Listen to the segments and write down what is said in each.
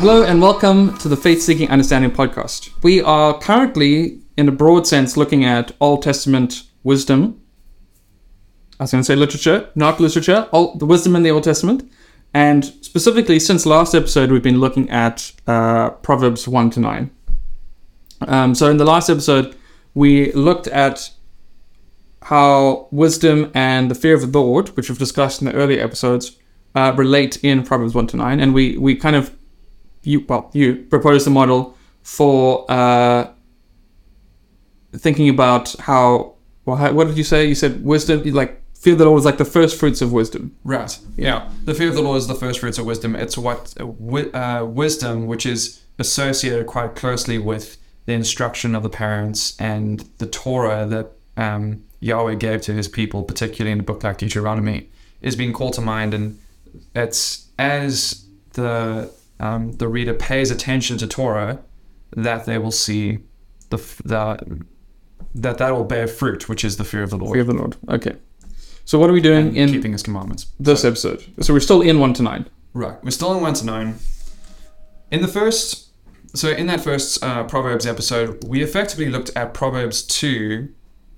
Hello and welcome to the Faith Seeking Understanding podcast. We are currently, in a broad sense, looking at Old Testament wisdom. I was going to say literature, not literature, all, the wisdom in the Old Testament. And specifically, since last episode, we've been looking at uh, Proverbs 1 to 9. Um, so, in the last episode, we looked at how wisdom and the fear of the Lord, which we've discussed in the earlier episodes, uh, relate in Proverbs 1 to 9. And we, we kind of, you well, you proposed a model for uh, thinking about how, well, how, what did you say? You said wisdom, you like, fear of the Lord is like the first fruits of wisdom. Right. Yeah. The fear of the Lord is the first fruits of wisdom. It's what uh, uh, wisdom, which is associated quite closely with the instruction of the parents and the Torah that um, Yahweh gave to His people, particularly in a book like Deuteronomy, is being called to mind. And it's as the um, the reader pays attention to Torah that they will see the, the that that will bear fruit, which is the fear of the Lord Fear of the Lord. Okay. So, what are we doing and in keeping His commandments. this episode? So, we're still in 1 to 9. Right. We're still in 1 to 9. In the first, so in that first uh, Proverbs episode, we effectively looked at Proverbs 2,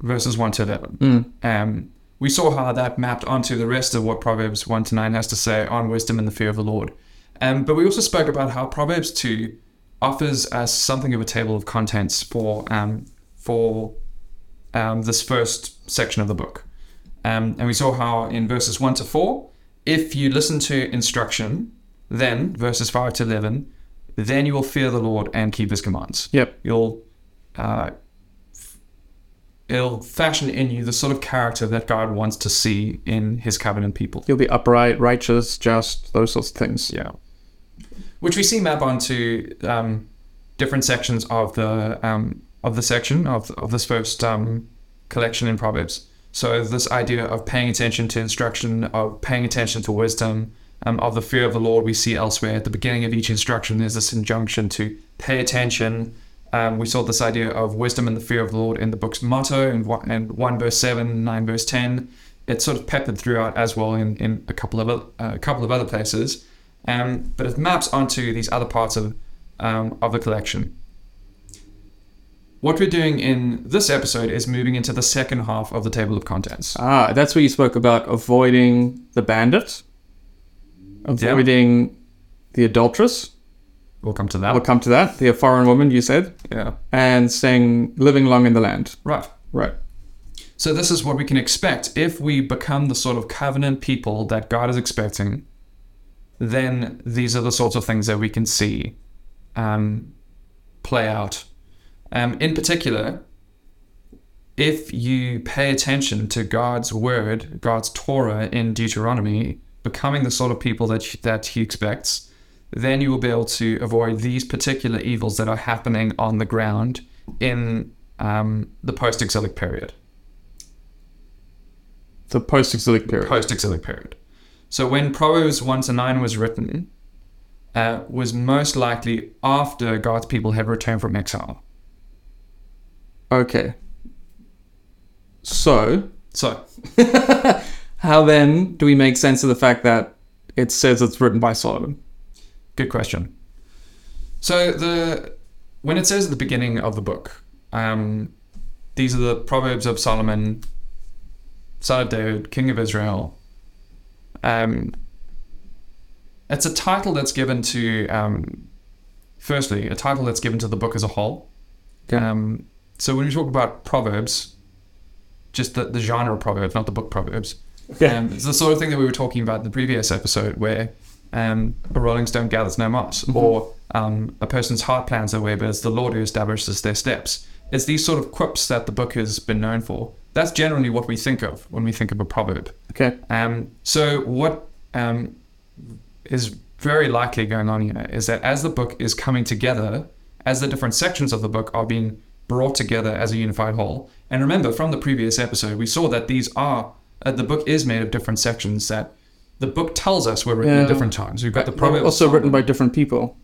verses 1 to 11. Um, we saw how that mapped onto the rest of what Proverbs 1 to 9 has to say on wisdom and the fear of the Lord. Um, but we also spoke about how Proverbs 2 offers us something of a table of contents for, um, for um, this first section of the book. Um, and we saw how in verses 1 to 4, if you listen to instruction, then verses 5 to 11, then you will fear the Lord and keep his commands. Yep. You'll, uh, it'll fashion in you the sort of character that God wants to see in his covenant people. You'll be upright, righteous, just, those sorts of things. Yeah. Which we see map onto um, different sections of the um, of the section of, of this first um, collection in Proverbs. So this idea of paying attention to instruction, of paying attention to wisdom, um, of the fear of the Lord, we see elsewhere at the beginning of each instruction. There's this injunction to pay attention. Um, we saw this idea of wisdom and the fear of the Lord in the book's motto, and one, and one verse seven, nine verse ten. It's sort of peppered throughout as well in, in a couple of uh, a couple of other places. Um, but it maps onto these other parts of um, of the collection. What we're doing in this episode is moving into the second half of the table of contents. Ah, that's where you spoke about avoiding the bandit, avoiding the adulteress. We'll come to that. We'll come to that. The foreign woman, you said, yeah. and saying living long in the land. Right. Right. So this is what we can expect if we become the sort of covenant people that God is expecting. Then these are the sorts of things that we can see um, play out. Um, in particular, if you pay attention to God's word, God's Torah in Deuteronomy, becoming the sort of people that that He expects, then you will be able to avoid these particular evils that are happening on the ground in um, the post-exilic period. The post-exilic period. Post-exilic period. So when Proverbs one to nine was written, uh, was most likely after God's people had returned from exile. Okay. So, So how then do we make sense of the fact that it says it's written by Solomon? Good question. So the when it says at the beginning of the book, um, these are the proverbs of Solomon, son of David, king of Israel. Um, it's a title that's given to, um, firstly, a title that's given to the book as a whole. Okay. Um, so when we talk about proverbs, just the, the genre of proverbs, not the book proverbs. Yeah. Um, it's the sort of thing that we were talking about in the previous episode where um, a rolling stone gathers no moss, or um, a person's heart plans their way, but it's the Lord who establishes their steps. It's these sort of quips that the book has been known for. That's generally what we think of when we think of a proverb. Okay. Um, so what um, is very likely going on here is that as the book is coming together, as the different sections of the book are being brought together as a unified whole. And remember, from the previous episode, we saw that these are uh, the book is made of different sections that the book tells us were written Yeah. at different times. We've got the They're proverbs also written by different people.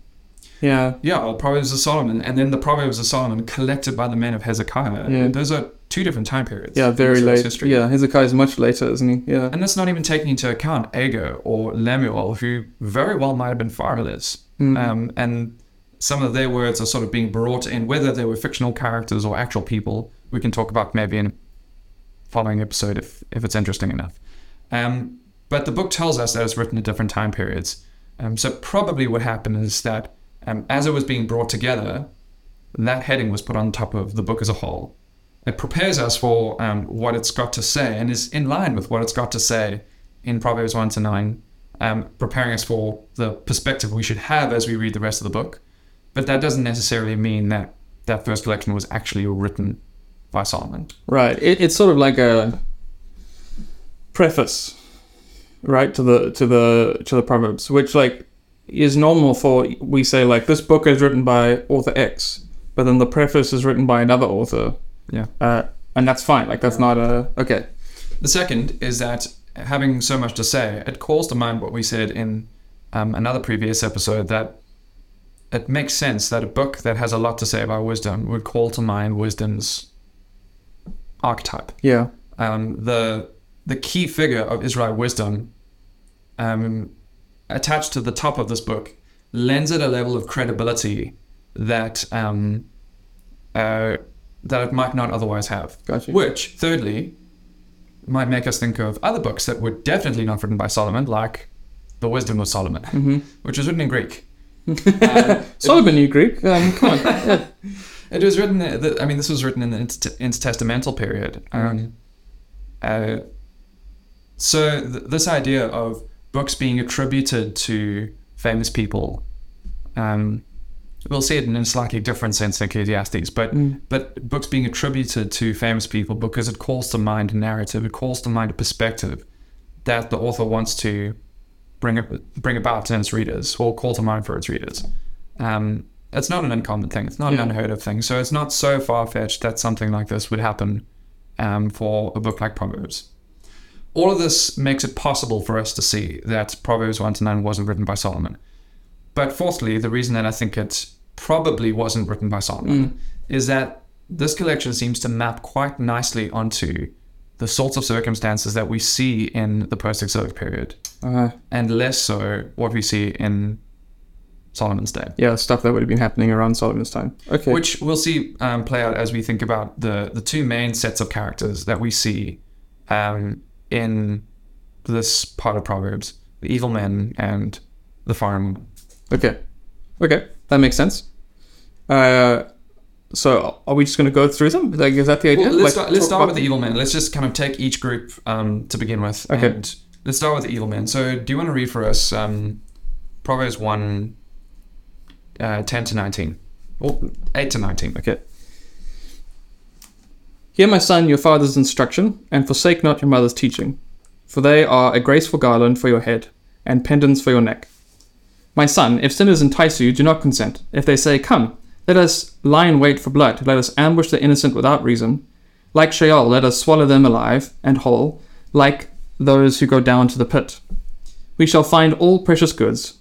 Yeah. yeah, the Proverbs of Solomon, and then the Proverbs of Solomon collected by the men of Hezekiah. Yeah. Those are two different time periods. Yeah, very late. History. Yeah, Hezekiah is much later, isn't he? Yeah. And that's not even taking into account Agur or Lemuel, who very well might have been fatherless. Mm. Um, and some of their words are sort of being brought in, whether they were fictional characters or actual people. We can talk about maybe in a following episode if, if it's interesting enough. Um, but the book tells us that it's written at different time periods. Um, so probably what happened is that um, as it was being brought together, that heading was put on top of the book as a whole. It prepares us for um, what it's got to say and is in line with what it's got to say in Proverbs 1 to 9, um, preparing us for the perspective we should have as we read the rest of the book. But that doesn't necessarily mean that that first collection was actually written by Solomon. Right. It, it's sort of like a preface, right, to the to the to the proverbs, which like is normal for we say like this book is written by author X, but then the preface is written by another author, Yeah. uh, and that's fine. Like that's not a okay. The second is that having so much to say, it calls to mind what we said in um, another previous episode that it makes sense that a book that has a lot to say about wisdom would call to mind wisdom's archetype. Yeah. Um, the the key figure of Israel wisdom, um, attached to the top of this book, lends it a level of credibility that um, uh, that it might not otherwise have. Gotcha. Which, thirdly, might make us think of other books that were definitely not written by Solomon, like The Wisdom of Solomon, hmm which was written in Greek. Uh, Solomon knew Greek. Um, come on. Yeah. It was written. uh, I mean, this was written in the inter- intertestamental period. Um, uh, so th- this idea of books being attributed to famous people, um, we'll see it in a slightly different sense in Ecclesiastes, but Mm. but books being attributed to famous people because it calls to mind a narrative, it calls to mind a perspective that the author wants to bring bring about in its readers or call to mind for its readers. Um, it's not an uncommon thing. It's not Yeah. an unheard of thing. So it's not so far fetched that something like this would happen um, for a book like Proverbs. All of this makes it possible for us to see that Proverbs 1 to 9 wasn't written by Solomon. But fourthly, the reason that I think it probably wasn't written by Solomon is that this collection seems to map quite nicely onto the sorts of circumstances that we see in the post exilic period, Uh, and less so what we see in Solomon's day. yeah, stuff that would have been happening around Solomon's time. Okay. Which we'll see um, play out as we think about the, the two main sets of characters that we see um, in this part of Proverbs the evil man and the foreign woman. Okay. Okay, that makes sense. Uh, so are we just going to go through them? Like, is that the idea? Well, let's Like, start, let's start with the evil man. Let's just kind of take each group um, to begin with. Okay. And let's start with the evil man. So, do you want to read for us um, Proverbs 1 uh, 10 to 19? Or 8 to 19. Okay. Hear, my son, your father's instruction, and forsake not your mother's teaching, for they are a graceful garland for your head, and pendants for your neck. My son, if sinners entice you, do not consent. If they say, Come, let us lie in wait for blood, let us ambush the innocent without reason. Like Sheol, let us swallow them alive and whole, like those who go down to the pit. We shall find all precious goods.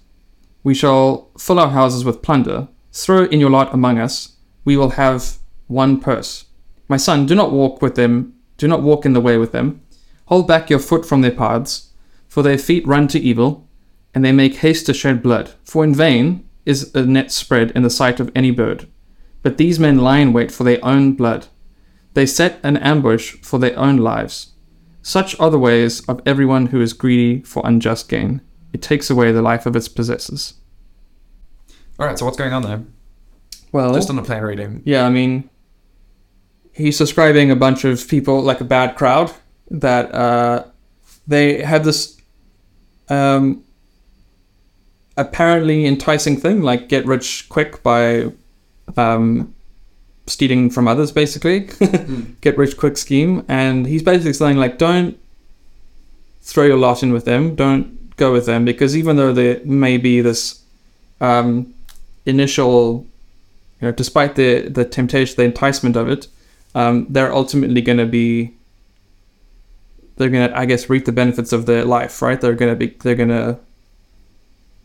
We shall fill our houses with plunder. Throw in your lot among us. We will have one purse. My son, do not walk with them. Do not walk in the way with them. Hold back your foot from their paths, for their feet run to evil, and they make haste to shed blood. For in vain is a net spread in the sight of any bird. But these men lie in wait for their own blood. They set an ambush for their own lives. Such are the ways of everyone who is greedy for unjust gain. It takes away the life of its possessors. All right, so what's going on there? Well, Just on the plain reading. Yeah, I mean, he's describing a bunch of people like a bad crowd that uh, they have this um, apparently enticing thing, like get rich quick by um, stealing from others, basically. get rich quick scheme. And he's basically saying, like, don't throw your lot in with them, don't go with them, because even though there may be this um, initial you know, despite the the temptation, the enticement of it, um, they're ultimately going to be. They're going to, I guess, reap the benefits of their life, right? They're going to be, they're going to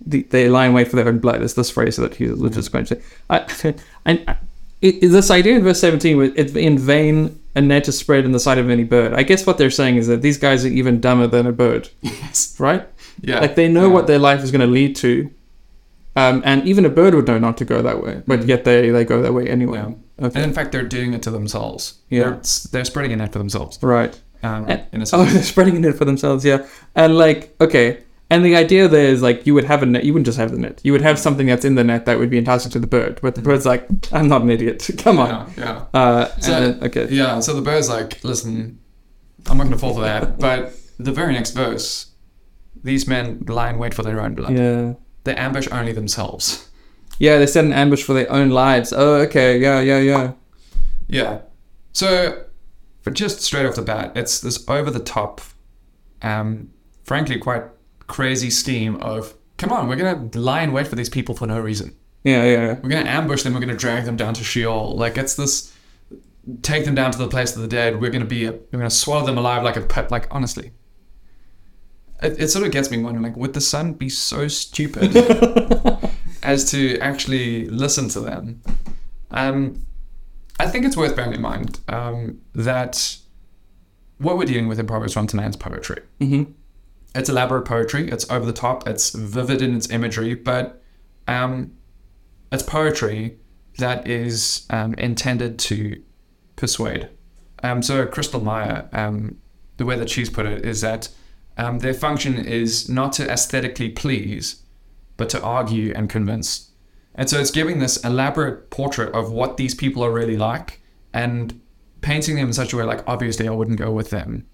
the, they lie in wait for their own blood. Is this phrase that he was just going to say? I, and I, it, this idea in verse 17, with it's in vain a net is spread in the sight of any bird. I guess what they're saying is that these guys are even dumber than a bird, Yes. right? Yeah. Like they know Yeah. what their life is going to lead to, um, and even a bird would know not to go that way, but yet they they go that way anyway. Yeah. Okay. And in fact, they're doing it to themselves. Yeah. They're, they're spreading a net for themselves. right. Um, And- in a Oh, they're spreading it for themselves, yeah. And like, okay. And the idea there is like you would have a net. You wouldn't just have the net. You would have something that's in the net that would be enticing to the bird. But the bird's like, I'm not an idiot. Come on. Yeah. Yeah. Uh, So- and then- okay. Yeah, so the bird's like, listen, I'm not going to fall for that. But the very next verse, these men lie in wait for their own blood. Yeah. They ambush only themselves. Yeah, they set an ambush for their own lives. Oh, okay. Yeah, yeah, yeah. Yeah. So, but just straight off the bat, it's this over the top, um, frankly, quite crazy scheme of, come on, we're going to lie in wait for these people for no reason. Yeah, yeah, yeah. We're going to ambush them. We're going to drag them down to Sheol. Like, it's this, take them down to the place of the dead. We're going to be, we're going to swallow them alive like a pet. Like, honestly. It, it sort of gets me wondering, like, would the son be so stupid as to actually listen to them? Um, I think it's worth bearing in mind um, that what we're dealing with in Proverbs 1 to 9 is poetry. Mm-hmm. It's elaborate poetry, it's over the top, it's vivid in its imagery, but um, it's poetry that is um, intended to persuade. Um, so, Christl Maier, um, the way that she's put it is that um, their function is not to aesthetically please, but to argue and convince. And so it's giving this elaborate portrait of what these people are really like and painting them in such a way like, obviously, I wouldn't go with them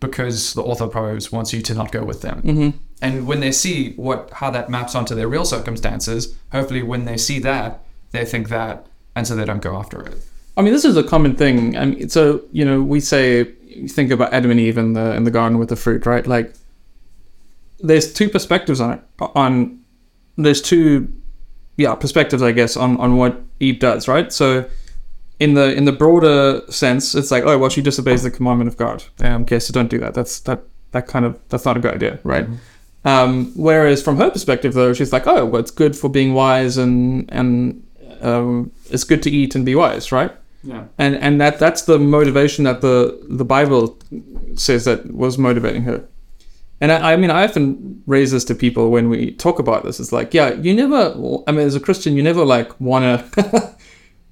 because the author of Proverbs wants you to not go with them. Mm-hmm. And when they see what how that maps onto their real circumstances, hopefully when they see that, they think that, and so they don't go after it. I mean, this is a common thing. I mean, so you know, we say think about Adam and Eve in the in the garden with the fruit, right? Like, there's two perspectives on it. On there's two, yeah, perspectives, I guess, on on what Eve does, right? So, in the in the broader sense, it's like, oh, well, she disobeys the commandment of God. Um, okay, so don't do that. That's that that kind of that's not a good idea, right? Um, whereas from her perspective, though, she's like, oh, well, it's good for being wise and and um, it's good to eat and be wise, right? Yeah. and and that that's the motivation that the the Bible says that was motivating her. And I, I mean, I often raise this to people when we talk about this. It's like, yeah, you never. I mean, as a Christian, you never like want to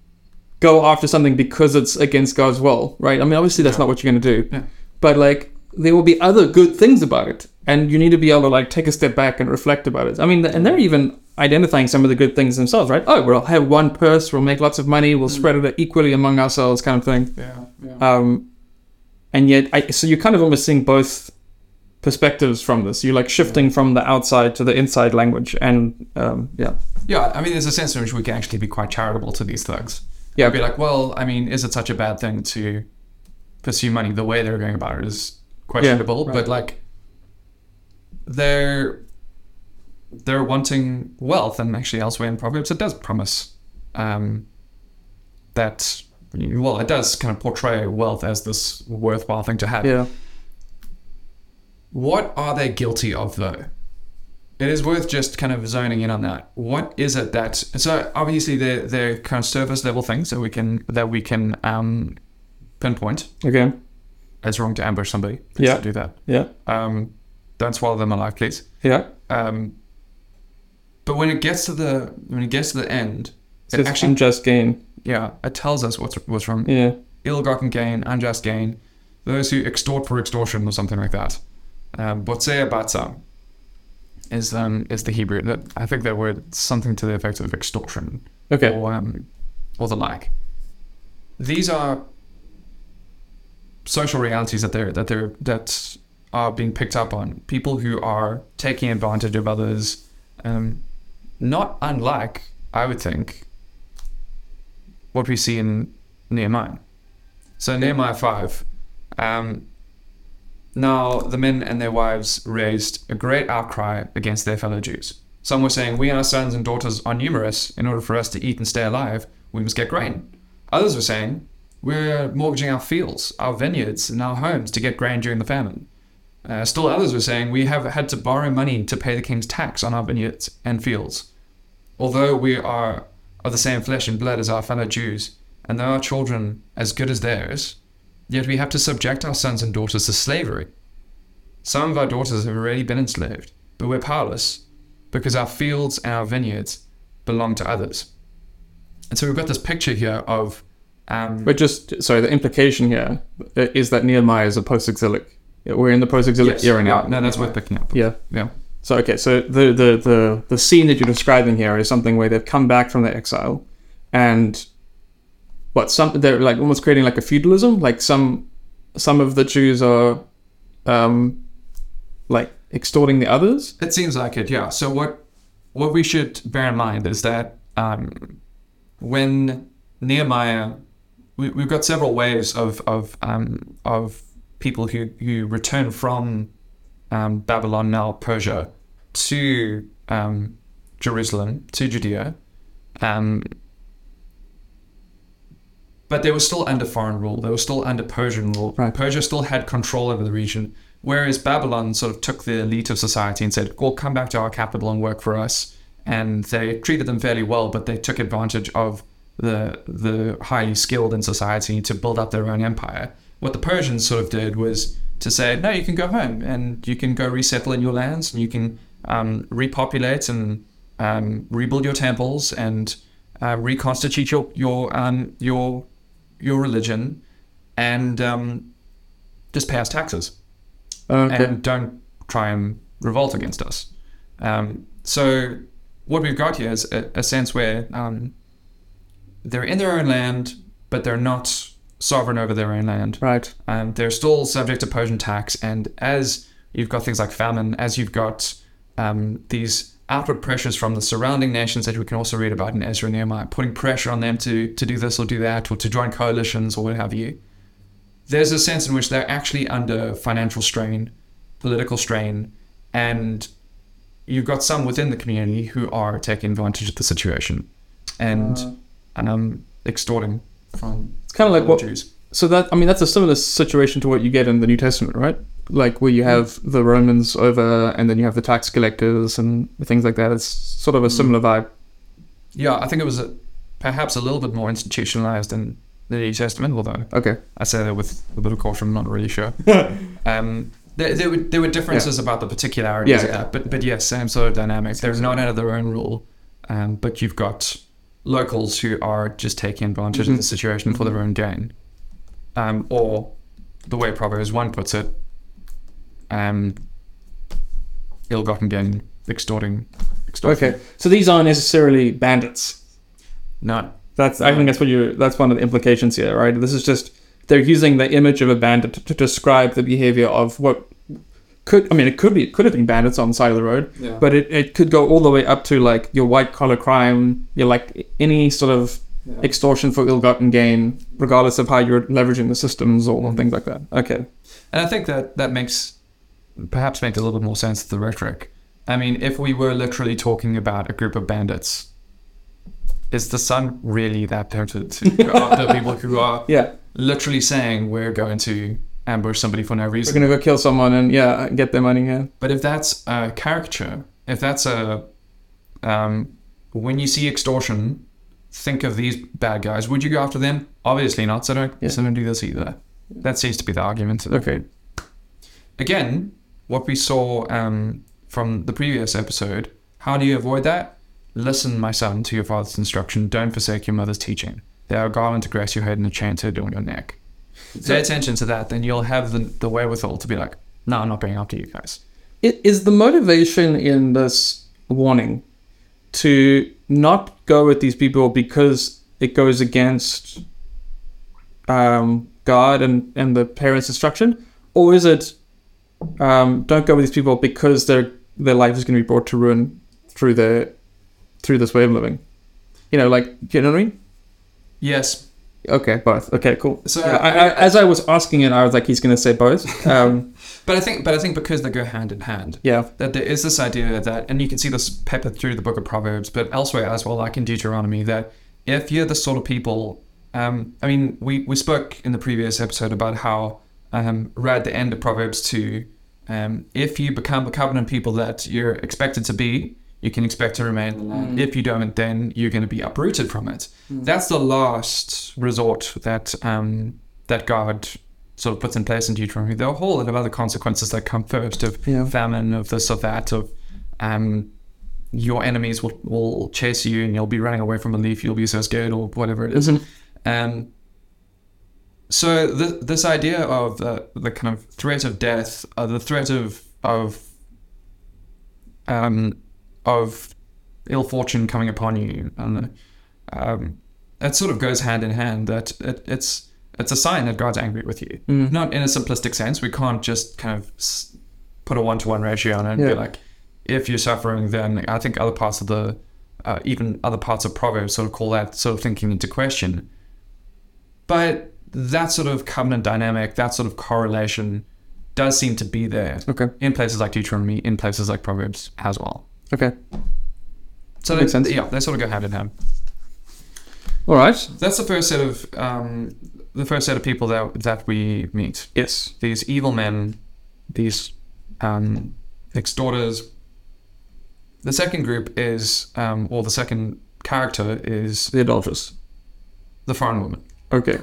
go after something because it's against God's will, right? I mean, obviously that's not what you're going to do. Yeah. But like, there will be other good things about it, and you need to be able to like take a step back and reflect about it. I mean, and they're even identifying some of the good things themselves, right? Oh, we'll have one purse, we'll make lots of money, we'll spread it equally among ourselves, kind of thing. Yeah. Yeah. Um, and yet, I, so you're kind of almost seeing both perspectives from this. You're like shifting from the outside to the inside language, and um, yeah, Yeah, I mean, there's a sense in which we can actually be quite charitable to these thugs. Yeah. be like, well, I mean, is it such a bad thing to pursue money? The way they're going about it is questionable, right. but like, they're they're wanting wealth, and actually, elsewhere in Proverbs, it does promise um, that. Well, it does kind of portray wealth as this worthwhile thing to have. yeah, What are they guilty of, though? It is worth just kind of zoning in on that. What is it that? So obviously they're they're kind of surface level things that we can that we can um, pinpoint. okay, It's wrong to ambush somebody. Please Yeah. don't do that. yeah, Um, don't swallow them alive, please. yeah. Um, but when it gets to the when it gets to the end, So it it's actually unjust gain. yeah it tells us what's what's wrong. Yeah, ill-gotten gain, unjust gain, those who extort for extortion or something like that. Um, Botzea batza is um, is the Hebrew. That I think that word something to the effect of extortion okay, or um, or the like. These are social realities that they're that they're that are being picked up on. People who are taking advantage of others, um, not unlike I would think what we see in Nehemiah. So Nehemiah five. Um, now the men and their wives raised a great outcry against their fellow Jews. Some were saying, We and our sons and daughters are numerous. In order for us to eat and stay alive, we must get grain. Others were saying, We're mortgaging our fields, our vineyards, and our homes to get grain during the famine. Uh, still others were saying we have had to borrow money to pay the king's tax on our vineyards and fields. Although we are of the same flesh and blood as our fellow Jews, and though our children as good as theirs, yet we have to subject our sons and daughters to slavery. Some of our daughters have already been enslaved, but we're powerless because our fields and our vineyards belong to others. And so we've got this picture here of um, But just sorry, the implication here is that Nehemiah is a post-exilic. We're in the post-exilic yes, era now. no, that's worth picking up. Yeah. Yeah. So okay, so the, the the the scene that you're describing here is something where they've come back from their exile, and what some they're like almost creating like a feudalism. Like some some of the Jews are, um, like extorting the others. It seems like it, yeah. So what what we should bear in mind is that um, when Nehemiah, we, we've got several waves of of um, of people who who return from um, Babylon now Persia to um, Jerusalem to Judea, um, but they were still under foreign rule. They were still under Persian rule. Right. Persia still had control over the region, whereas Babylon sort of took the elite of society and said, "Well, come back to our capital and work for us." And they treated them fairly well, but they took advantage of the the highly skilled in society to build up their own empire. What the Persians sort of did was to say, "No, you can go home and you can go resettle in your lands and you can um, repopulate and um, rebuild your temples and uh, reconstitute your your um, your your religion and um, just pay us taxes Okay. and don't try and revolt against us. Um, so what we've got here is a, a sense where um, they're in their own land, but they're not sovereign over their own land. right. Um, they're still subject to Persian tax, and as you've got things like famine, as you've got um, these outward pressures from the surrounding nations that we can also read about in Ezra and Nehemiah, putting pressure on them to to do this or do that, or to join coalitions or what have you. There's a sense in which they're actually under financial strain, political strain, and you've got some within the community who are taking advantage of the situation and um, extorting from It's kind of like what. Jews. So that I mean, that's a similar situation to what you get in the New Testament, right? Like where you have the Romans over, and then you have the tax collectors and things like that. It's sort of a similar vibe. Yeah, I think it was a, perhaps a little bit more institutionalized in the New Testament, although Okay. I say that with a bit of caution, I'm not really sure. um, there, there, were, there were differences about the particularities Yeah, of yeah. that, but, but yes, same sort of dynamics. They're not out of their own rule, um, but you've got locals who are just taking advantage of the situation for their own gain. Um, or the way Proverbs 1 puts it, um, ill-gotten gain, extorting. extortion. Okay. So these aren't necessarily bandits. No. That's I think that's what you that's one of the implications here, right? This is just they're using the image of a bandit to, to describe the behavior of what could I mean it could be it could have been bandits on the side of the road, Yeah. but it, it could go all the way up to like your white collar crime, your like any sort of extortion for ill gotten gain, regardless of how you're leveraging the systems or things like that. Okay. And I think that that makes perhaps makes a little bit more sense to the rhetoric. I mean, if we were literally talking about a group of bandits, is the sun really that tempted to go after people who are Yeah. literally saying we're going to ambush somebody for no reason? We're gonna go kill someone and yeah, get their money, yeah. But if that's a caricature, if that's a um, when you see extortion, think of these bad guys. Would you go after them? Obviously not. So don't, Yeah. so don't do this either. That seems to be the argument. Okay. again, what we saw um, from the previous episode, how do you avoid that? Listen, my son, to your father's instruction. Don't forsake your mother's teaching. They are a garland to grace your head and a chain to adorn your neck. Pay attention to that, then you'll have the, the wherewithal to be like, no, I'm not going after you guys. I- Is the motivation in this warning to not go with these people because it goes against um, God and, and the parents' instruction, or is it um, don't go with these people because their their life is going to be brought to ruin through the through this way of living? You know, like you know what I mean? Yes. Okay, both. Okay, cool. So, Yeah, I, I, as I was asking it, I was like, he's going to say both. Um, But I think, but I think because they go hand in hand, yeah. that there is this idea that, and you can see this peppered through the book of Proverbs, but elsewhere as well, like in Deuteronomy, that if you're the sort of people, um, I mean, we, we spoke in the previous episode about how um, right at the end of Proverbs 2, Um, if you become the covenant people that you're expected to be, you can expect to remain in the land. If you don't, then you're going to be uprooted from it. That's the last resort that um, that God sort of puts in place in Deuteronomy. There are a whole lot of other consequences that come first of Yeah. famine, of this, of that, of um, your enemies will, will chase you and you'll be running away from a leaf. You'll be so scared or whatever it is. Isn't Um, so th- this idea of the, the kind of threat of death, uh, the threat of of um, of ill fortune coming upon you, and um, it sort of goes hand in hand. That it, it's it's a sign that God's angry with you, Mm. not in a simplistic sense. We can't just kind of put a one to one ratio on it and Yeah. be like, if you're suffering, then I think other parts of the uh, even other parts of Proverbs sort of call that sort of thinking into question. But that sort of covenant dynamic, that sort of correlation, does seem to be there okay. in places like Deuteronomy, in places like Proverbs as well. Okay. So Makes they- sense. Yeah, they sort of go hand in hand. All right. That's the first set of um, the first set of people that that we meet. Yes. These evil men, these um, extorters. The second group is, um, or the second character is The adulteress. the foreign woman. Okay.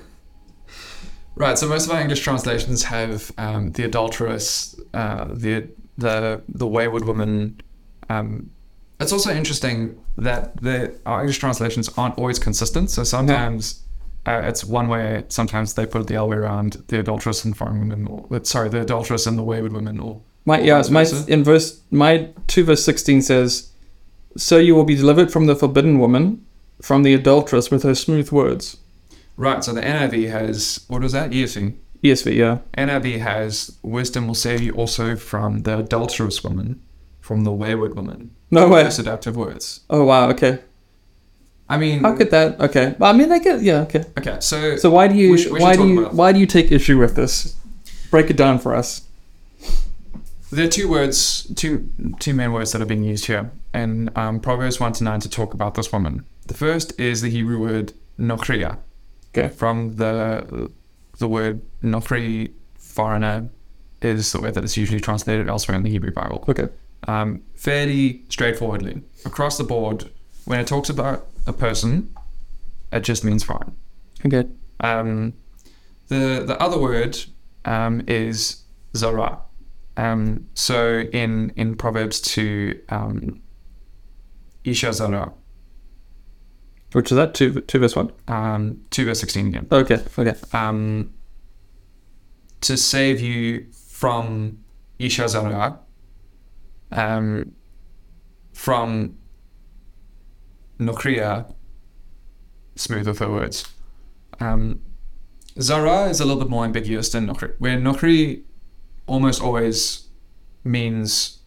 Right. So most of our English translations have um, the adulteress, uh, the the the wayward woman. Um, it's also interesting that the our English translations aren't always consistent. So sometimes uh, it's one way. Sometimes they put it the other way around: the adulteress and foreign woman, or sorry, the adulteress and the wayward woman, or My yeah, my in verse my two verse sixteen says, "So you will be delivered from the forbidden woman, from the adulteress with her smooth words." Right. So the NIV has what was that? ESV. ESV, yeah. NIV has wisdom will save you also from the adulterous woman, from the wayward woman. No way. Most adaptive words. Oh wow. Okay. I mean, How could that? Okay. I mean, I get. Yeah. Okay. okay, so, So why do you We should- we should why do you why do you take issue with this? Break it down for us. there are two words, two two main words that are being used here in um, Proverbs one to nine to talk about this woman. The first is the Hebrew word nochria, Okay. from the the word nochri, foreigner, is the word it's usually translated elsewhere in the Hebrew Bible. Okay. um, fairly straightforwardly across the board. When it talks about a person, it just means foreign. Okay. Um, the the other word um, is zara. Um, so in in Proverbs two, um, isha zara, Which is that two two verse one? um, two verse sixteen again. Okay. Okay. Um, to save you from isha zara, um, from Nokria, smooth with her words. Um, Zara is a little bit more ambiguous than Nokri, where Nokri almost always means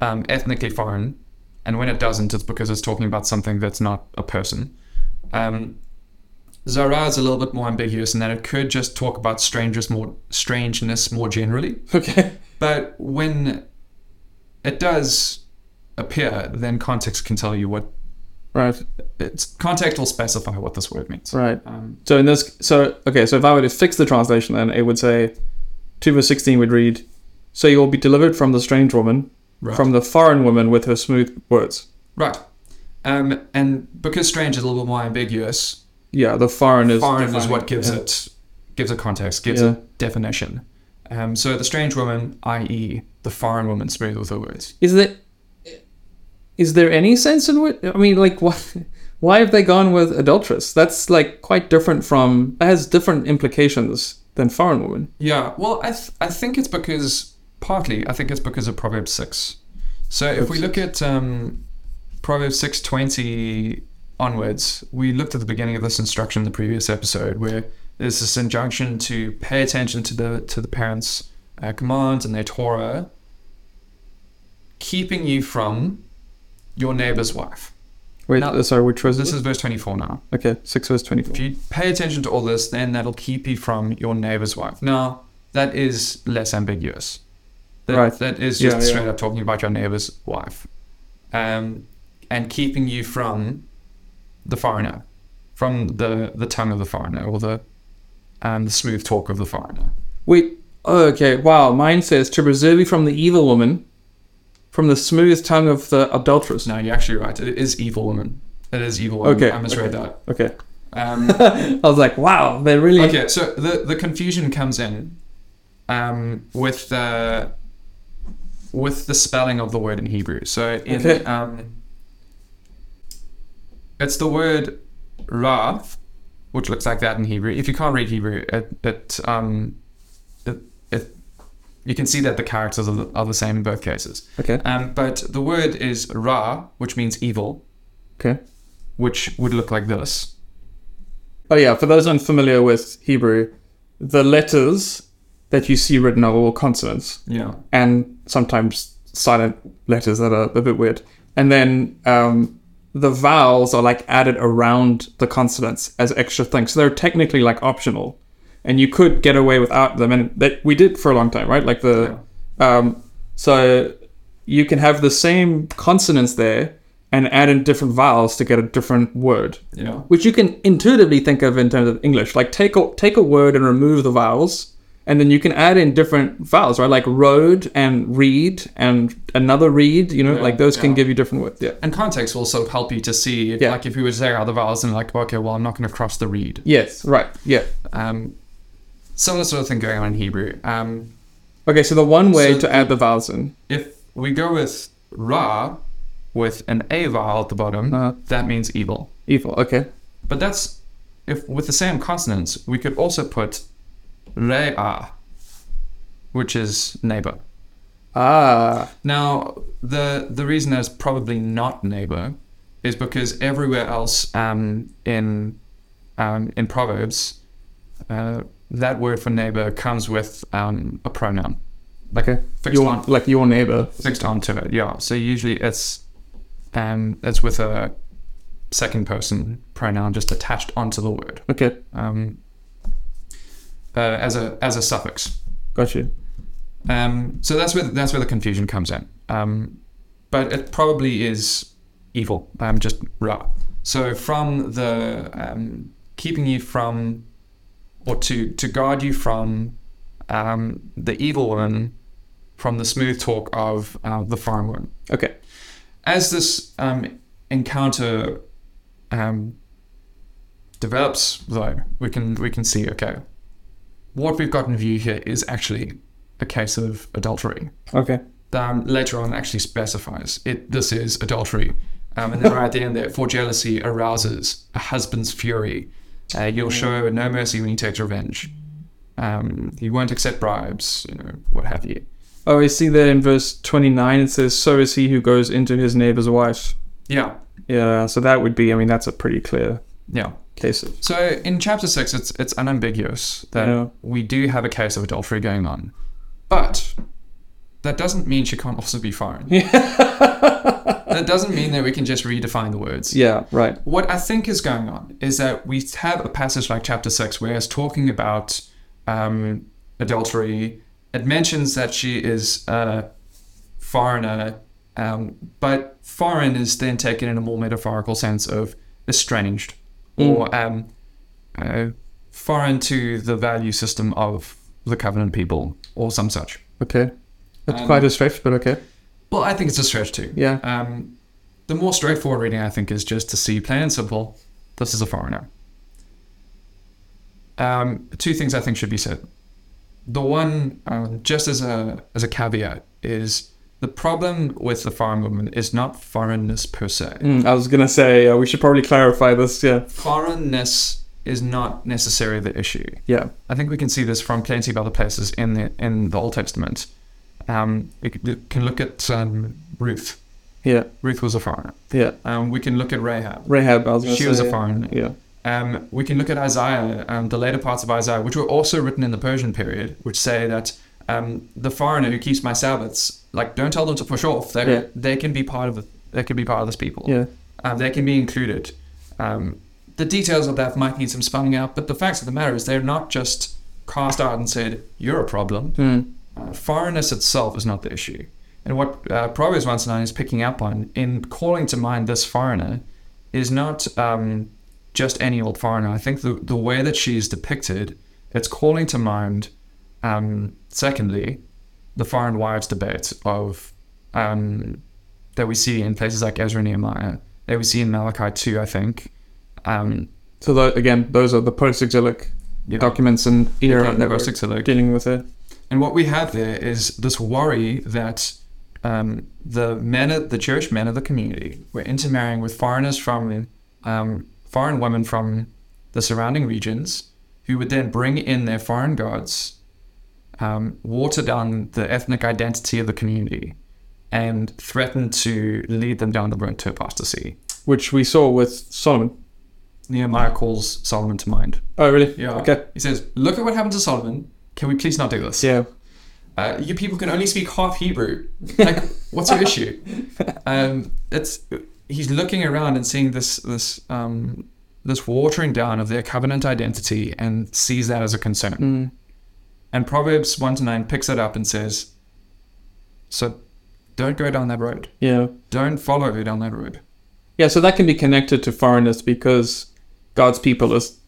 um, ethnically foreign, and when it doesn't, it's because it's talking about something that's not a person. Um, Zara is a little bit more ambiguous in that it could just talk about strangers more strangeness more generally. Okay. But when it does appear, then context can tell you what Right. it's context will specify what this word means. Right. Um, So in this, so okay, so if I were to fix the translation, then it would say, two verse sixteen would read, "So you will be delivered from the strange woman, right. from the foreign woman with her smooth words." right. Um, and because strange is a little bit more ambiguous, Yeah, the foreign is foreign is what gives yeah. it gives a context, gives Yeah. a definition. Um, so the strange woman, i.e., the foreign woman, smooth with her words. Is there is there any sense in what I mean? Like, why why have they gone with adulteress? That's like quite different from. That has different implications than foreign woman. Yeah, well, I th- I think it's because partly I think it's because of Proverbs six. So if we look at um, Proverbs six twenty onwards, we looked at the beginning of this instruction in the previous episode where there's this injunction to pay attention to the to the parents' uh, commands and their Torah, keeping you from your neighbor's wife. Wait, Now- sorry, which was This this? is verse twenty four now. Okay, six verse twenty If you pay attention to all this, then that'll keep you from your neighbor's wife. Now, that is less ambiguous. That, Right. That is just yeah. straight up talking about your neighbor's wife. Um, and keeping you from the foreigner, from the, the tongue of the foreigner, or the, um, the smooth talk of the foreigner. Wait, Okay, wow. Mine says to preserve you from the evil woman, from the smooth tongue of the adulteress. No, you're actually right. It is evil woman. It is evil woman. Okay, I misread that. Okay. Um, I was like, wow, they're really. okay, so the the confusion comes in um, with the with the spelling of the word in Hebrew. So in Okay. um, it's the word ra, which looks like that in Hebrew. If you can't read Hebrew, it it um it, it you can see that the characters are the, are the same in both cases. Okay. Um, but the word is ra, which means evil, Okay. which would look like this. Oh yeah, for those unfamiliar with Hebrew, the letters that you see written are all consonants, Yeah. and sometimes silent letters that are a bit weird. And then um, the vowels are like added around the consonants as extra things. So they're technically like optional, and you could get away without them. And that we did for a long time, right? Like the um, so you can have the same consonants there and add in different vowels to get a different word Yeah. which you can intuitively think of in terms of English. Like take a take a word and remove the vowels, and then you can add in different vowels, right? Like road and read and another read. You know, Yeah, like those can give you different words. Yeah. And context will sort of help you to see, if, Yeah. like, if you were to say other vowels and like, okay, well, I'm not going to cross the read. Yes. Right. Yeah. Um, similar sort of thing going on in Hebrew. Um, Okay. So the one way So to add the vowels in. if we go with ra, with an a vowel at the bottom, Uh-huh. that means evil. Evil. Okay. But that's if with the same consonants, we could also put rea, which is neighbor. Ah. Now, the the reason it's probably not neighbor is because everywhere else um, in um, in Proverbs, uh, that word for neighbor comes with um, a pronoun, like Okay. fixed Your on like your neighbor. fixed onto it. Yeah. So usually it's um, it's with a second person pronoun just attached onto the word Okay. um, uh, as a as a suffix. Got you. Um, so that's where that's where the confusion comes in. Um, but it probably is evil, um, just ra. So from the um, keeping you from, or to to guard you from, um, the evil one, from the smooth talk of uh, the foreign one. Okay. As this um, encounter um, develops, though, we can we can see okay, what we've got in view here is actually a case of adultery. Okay. Um, later on, actually specifies it. This is adultery, um, and then right at the end there, for jealousy arouses a husband's fury. Uh, you'll show no mercy when he takes revenge. Um, he won't accept bribes, you know, what have you. Oh, I see that in verse twenty nine. It says, "So is he who goes into his neighbor's wife." Yeah, Yeah. So that would be. I mean, that's a pretty clear yeah. Case of. So in chapter six, it's it's unambiguous that Yeah. we do have a case of adultery going on, but that doesn't mean she can't also be foreign. that doesn't mean that we can just redefine the words. Yeah. Right. What I think is going on is that we have a passage like chapter six where it's talking about um, adultery. It mentions that she is a foreigner, um, but foreign is then taken in a more metaphorical sense of estranged or um, uh, foreign to the value system of the covenant people or some such. Okay. That's Um, quite a stretch, but okay. Well, I think it's a stretch too. Yeah. Um, the more straightforward reading, I think, is just to see plain and simple. This is a foreigner. Um, two things I think should be said. The one, um, just as a as a caveat, is the problem with the foreign woman is not foreignness per se. Mm, I was gonna say uh, we should probably clarify this. Yeah. Foreignness is not necessarily the issue. Yeah. I think we can see this from plenty of other places in the in the Old Testament. Um, we can- can look at um, Ruth. Yeah. Ruth was a foreigner. Yeah. Um, we can look at Rahab. Rahab. I was She say. was a foreigner. Yeah. Um, we can look at Isaiah, um, the later parts of Isaiah, which were also written in the Persian period, which say that um, the foreigner who keeps my Sabbaths, like, don't tell them to push off. They Yeah. they can be part of. They can be part of this people. Yeah. Um, they can be included. Um, the details of that might need some spelling out, but the facts of the matter is they're not just cast out and said you're a problem. Mm. Uh, foreignness itself is not the issue. And what uh, Proverbs 109 is picking up on in calling to mind this foreigner is not um, just any old foreigner. I think the, the way that she's depicted, it's calling to mind um, secondly, the foreign wives debate of um, that we see in places like Ezra and Nehemiah, that we see in Malachi too, I think. Um, So tho- again, those are the post-exilic know, documents and era that we're dealing with it. And what we have there is this worry that um, the men, of, the Jewish men of the community, were intermarrying with foreigners from um, foreign women from the surrounding regions, who would then bring in their foreign gods, um, water down the ethnic identity of the community, and threaten to lead them down the road to apostasy. which we saw with Solomon. Nehemiah calls Solomon to mind. Oh, really? Yeah. Okay. He says, "Look at what happened to Solomon. Can we please not do this?" Yeah. uh, you people can only speak half Hebrew. Like, what's your issue? Um, it's he's looking around and seeing this this um, this watering down of their covenant identity and sees that as a concern. Mm. And Proverbs one to nine picks it up and says, "So, don't go down that road. Yeah. Don't follow down that road." Yeah. So that can be connected to foreigners because God's people is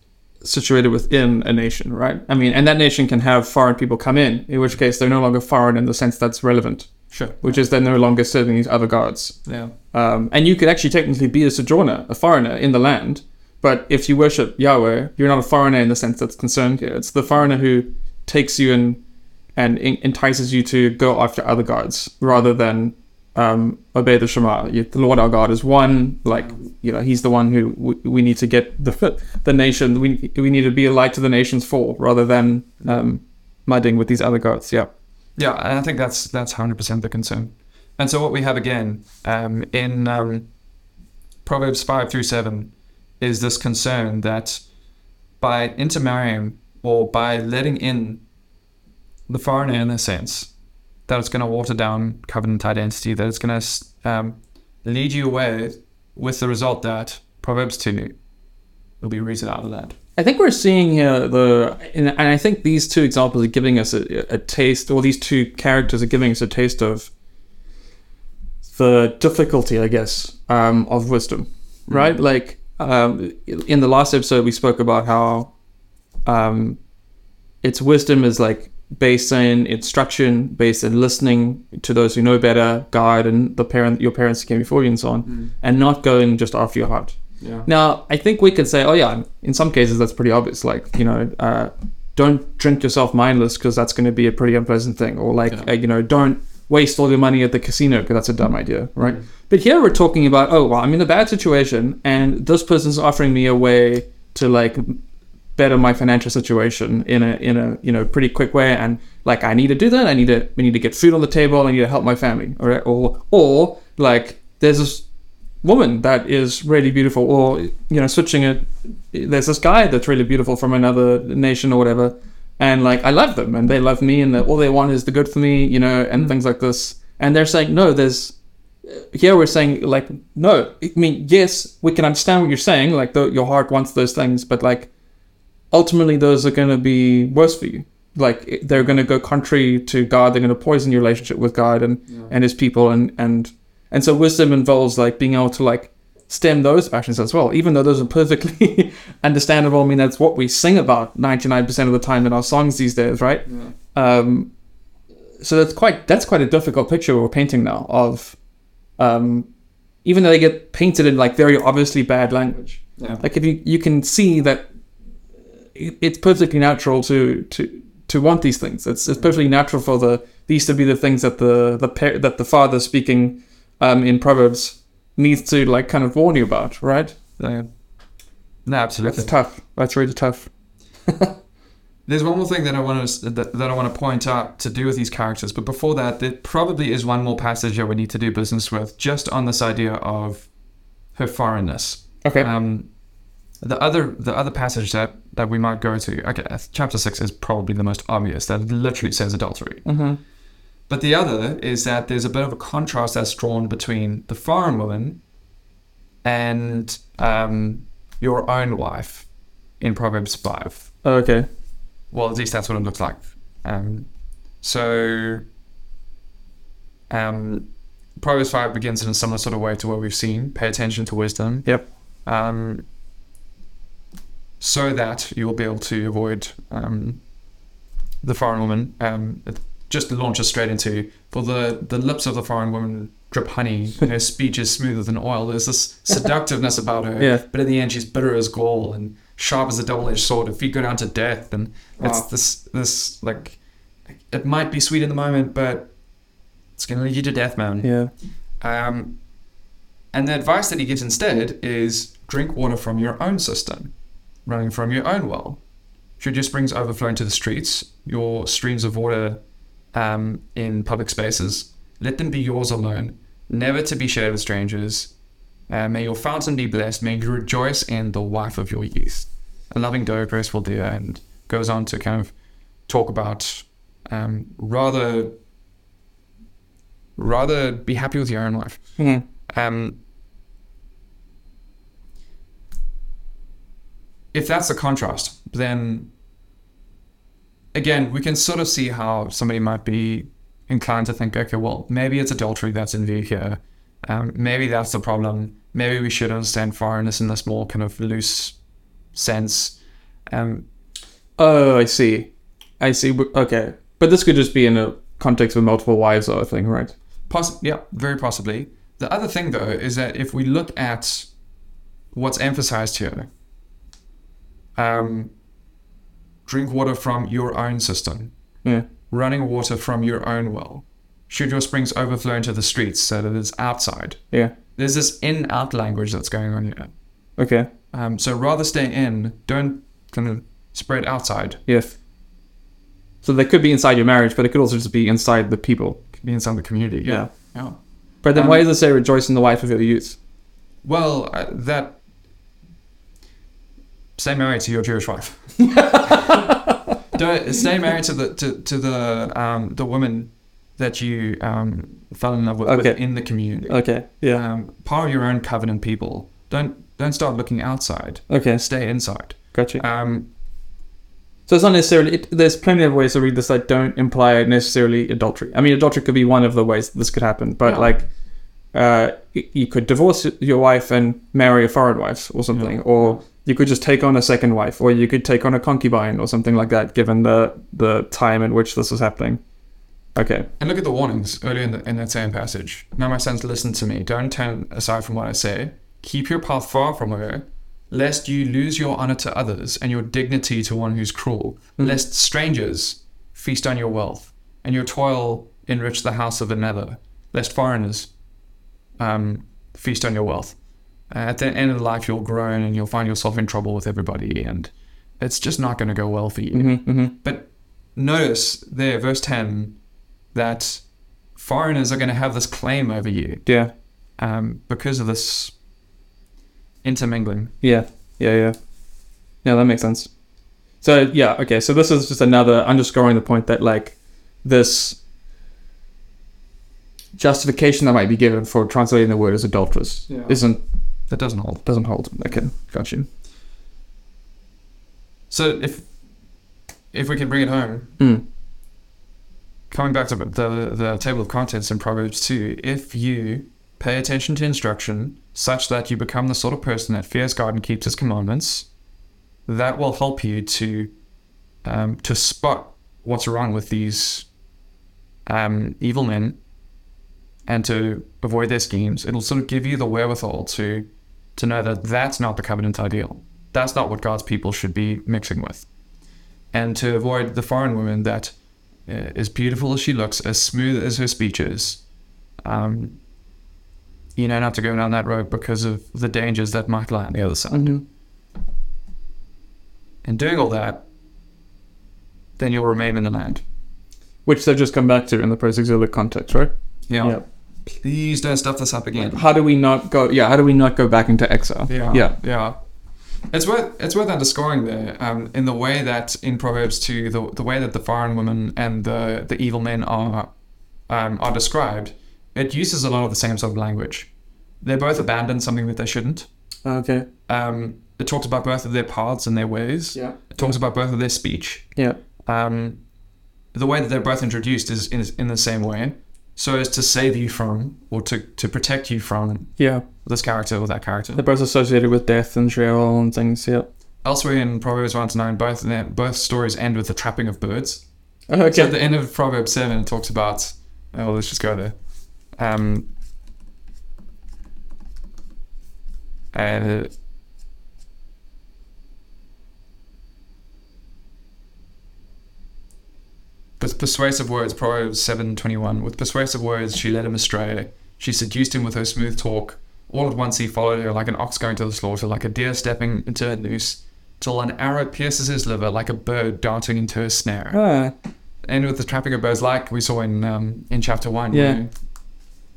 situated within a nation, right? I mean, and that nation can have foreign people come in, in which case they're no longer foreign in the sense that's relevant, Sure. which is they're no longer serving these other gods. Yeah. Um, and you could actually technically be a sojourner, a foreigner in the land. But if you worship Yahweh, you're not a foreigner in the sense that's concerned here. It's the foreigner who takes you and and en- entices you to go after other gods rather than um, obey the Shema. The Lord our God is one. Like you know, He's the one who we, we need to get the the nation. We we need to be a light to the nations for rather than um, mudding with these other gods. Yeah. Yeah, and I think that's that's hundred percent the concern. And so what we have again um, in um, Proverbs five through seven is this concern that by intermarrying or by letting in the foreigner in a sense, that it's going to water down covenant identity, that it's going to um, lead you away with the result that Proverbs two will be rooted out of that. I think we're seeing here the, and I think these two examples are giving us a, a taste, or these two characters are giving us a taste of the difficulty, I guess, um, of wisdom, right? Like um, in the last episode, we spoke about how um, its wisdom is like based in instruction, based in listening to those who know better, God and the parent, your parents who came before you, and so on, and not going just after your heart. Yeah. Now, I think we could say, oh yeah, in some cases that's pretty obvious. Like, you know, uh, don't drink yourself mindless because that's going to be a pretty unpleasant thing. Or like, Yeah. uh, you know, don't waste all your money at the casino because that's a dumb idea, right? But here we're talking about, oh well, I'm in a bad situation and this person's offering me a way to like better my financial situation in a in a you know pretty quick way. And like I need to do that. I need to we need to get food on the table. I need to help my family right or or like there's this woman that is really beautiful or you know switching it there's this guy that's really beautiful from another nation or whatever. And like I love them and they love me and all they want is the good for me you know and mm-hmm. things like this. And they're saying no there's here we're saying like no i mean yes we can understand what you're saying like the, your heart wants those things but like ultimately those are going to be worse for you. Like they're going to go contrary to god. They're going to poison your relationship with god and and his people. And and and so wisdom involves like being able to like stem those passions as well even though those are perfectly understandable. I mean that's what we sing about 99% of the time in our songs these days right? Um so that's quite that's quite a difficult picture we're painting now of um even though they get painted in like very obviously bad language. Yeah. like if you you can see that it's perfectly natural to to to want these things it's, it's perfectly natural for the these to be the things that the the par- that the father speaking um in proverbs needs to like kind of warn you about right Yeah. No, absolutely. that's tough that's really tough There's one more thing that I want to that, that I want to point out to do with these characters, but before that, there probably is one more passage that we need to do business with, just on this idea of her foreignness. okay Um, the other the other passage that that we might go to, okay, chapter six is probably the most obvious. That literally says adultery. mm-hmm. But the other is that there's a bit of a contrast that's drawn between the foreign woman and um, your own wife in Proverbs five. okay Well, at least that's what it looks like. Um, so, um, Proverbs 5 begins in a similar sort of way to what we've seen. Pay attention to wisdom. Yep. Um, so that you will be able to avoid um, the foreign woman, um, it just launches straight into for the the lips of the foreign woman drip honey. and her speech is smoother than oil. There's this seductiveness about her. Yeah. But in the end, she's bitter as gall and sharp as a double-edged sword. If you go down to death, and it's Wow. this this like it might be sweet in the moment, but it's gonna lead you to death, man. Yeah. Um, and the advice that he gives instead is drink water from your own cistern, running from your own well. Should your springs overflow into the streets, your streams of water um, in public spaces, let them be yours alone, never to be shared with strangers. Uh, may your fountain be blessed. May you rejoice in the wife of your youth. A loving doe, graceful deer, and goes on to kind of talk about um, rather rather be happy with your own life. Mhm. Um, if that's the contrast, then again, we can sort of see how somebody might be inclined to think, okay, well, maybe it's adultery that's in view here. Um, maybe that's the problem. Maybe we should understand foreignness in this more kind of loose sense. Um, Oh, I see. I see. Okay, but this could just be in a context of multiple wives or a thing, right? Poss- yeah, very possibly. The other thing, though, is that if we look at what's emphasized here, um, drink water from your own cistern, Yeah. running water from your own well. Should your springs overflow into the streets so that it's outside? Yeah. There's this in-out language that's going on here. Okay. Um, so rather stay in, don't kind of spread outside. Yes. So they could be inside your marriage, but it could also just be inside the people. Be inside the community. Yeah. yeah. But then Um, why does it say rejoice in the wife of your youth? Well, uh, that stay married to your Jewish wife. Don't stay married to the to, to the um the woman that you um fell in love with Okay. within the community. Okay. Yeah. Um, part of your own covenant people. Don't don't start looking outside. Okay. Stay inside. Gotcha. Um, So it's not necessarily. It, there's plenty of ways to read this that don't imply necessarily adultery. I mean, adultery could be one of the ways this could happen, but Yeah. like, uh, you could divorce your wife and marry a foreign wife or something, Yeah. or you could just take on a second wife, or you could take on a concubine or something like that, given the the time in which this was happening. Okay. and look at the warnings earlier in, the, in that same passage. Now, my sons, listen to me. Don't turn aside from what I say. Keep your path far from her, lest you lose your honor to others and your dignity to one who's cruel. Lest strangers feast on your wealth and your toil enrich the house of another. Lest foreigners um, feast on your wealth. Uh, at the end of the life, you'll groan and you'll find yourself in trouble with everybody, and it's just not going to go well for you. Mm-hmm, mm-hmm. But notice there, verse 10, that foreigners are going to have this claim over you Yeah. um, because of this intermingling. Yeah. Yeah. Yeah. Yeah. That makes sense. So yeah. Okay. So this is just another underscoring the point that like this justification that might be given for translating the word as adulterous Yeah. isn't That doesn't hold. doesn't hold. Okay, got you. So if if we can bring it home, Mm. coming back to the the table of contents in Proverbs 2, if you pay attention to instruction such that you become the sort of person that fears God and keeps his commandments, that will help you to um, to spot what's wrong with these um, evil men and to avoid their schemes. It'll sort of give you the wherewithal to to know that that's not the covenant ideal. That's not what God's people should be mixing with. And to avoid the foreign woman that uh, as beautiful as she looks, as smooth as her speech is, um, you know, not have to go down that road because of the dangers that might lie on the other side. Mm-hmm. And doing all that, then you'll remain in the land. Which they've just come back to in the post-exilic context, right? Yeah. Please don't stuff this up again. How do we not go? Yeah. How do we not go back into exile? Yeah. Yeah. Yeah. It's worth it's worth underscoring there, um, in the way that in Proverbs two, the the way that the foreign women and the the evil men are um, are described, it uses a lot of the same sort of language. They both abandon something that they shouldn't. Okay. Um, it talks about both of their paths and their ways. Yeah. It talks about both of their speech. Yeah. Um, the way that they're both introduced is in, in the same way, so as to save you from or to, to protect you from Yeah. this character or that character. They're both associated with death and Sheol and things. Yeah. Elsewhere in Proverbs 1 to 9, both both stories end with the trapping of birds. Okay. So at the end of Proverbs 7, it talks about, oh, let's just go there. Um, and with persuasive words, Proverbs 7.21, with persuasive words she led him astray. She seduced him with her smooth talk. All at once he followed her like an ox going to the slaughter, like a deer stepping into a noose, till an arrow pierces his liver, like a bird darting into a snare. Ah, And with the trapping of birds, like we saw in um, in chapter one. Yeah. where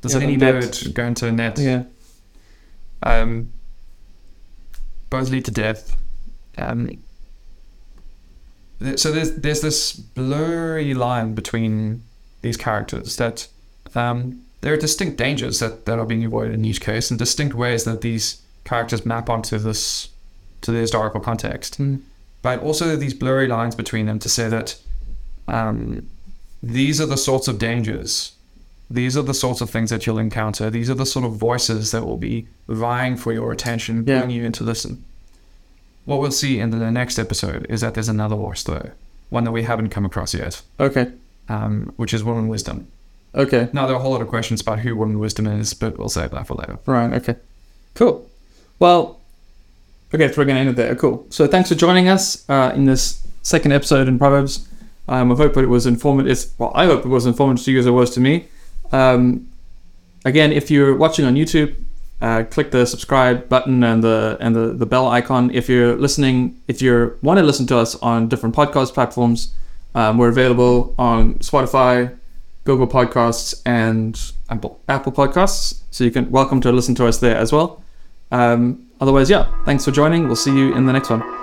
Does Yeah, any bird go into a net? yeah. Um, both lead to death. Um, so there's there's this blurry line between these characters that um, there are distinct dangers that, that are being avoided in each case, and distinct ways that these characters map onto this to the historical context. Mm. But also these blurry lines between them to say that um, these are the sorts of dangers these are the sorts of things that you'll encounter. These are the sort of voices that will be vying for your attention, Yeah. pulling you in to listen. What we'll see in the next episode is that there's another voice, though, one that we haven't come across yet, Okay. um, which is woman wisdom. Okay. Now, there are a whole lot of questions about who woman wisdom is, but we'll save that for later. Right. Okay. Cool. Well, okay, so we're going to end it there. Cool. So thanks for joining us uh, in this second episode in Proverbs. Um, I hope it was informative. Well, I hope it was informative to you as it was to me. Um, again, if you're watching on YouTube, uh, click the subscribe button and the and the, the bell icon. If you're listening, if you want to listen to us on different podcast platforms, um, we're available on Spotify, Google Podcasts, and Apple. Apple Podcasts. So you can welcome to listen to us there as well. Um, otherwise, yeah, thanks for joining. We'll see you in the next one.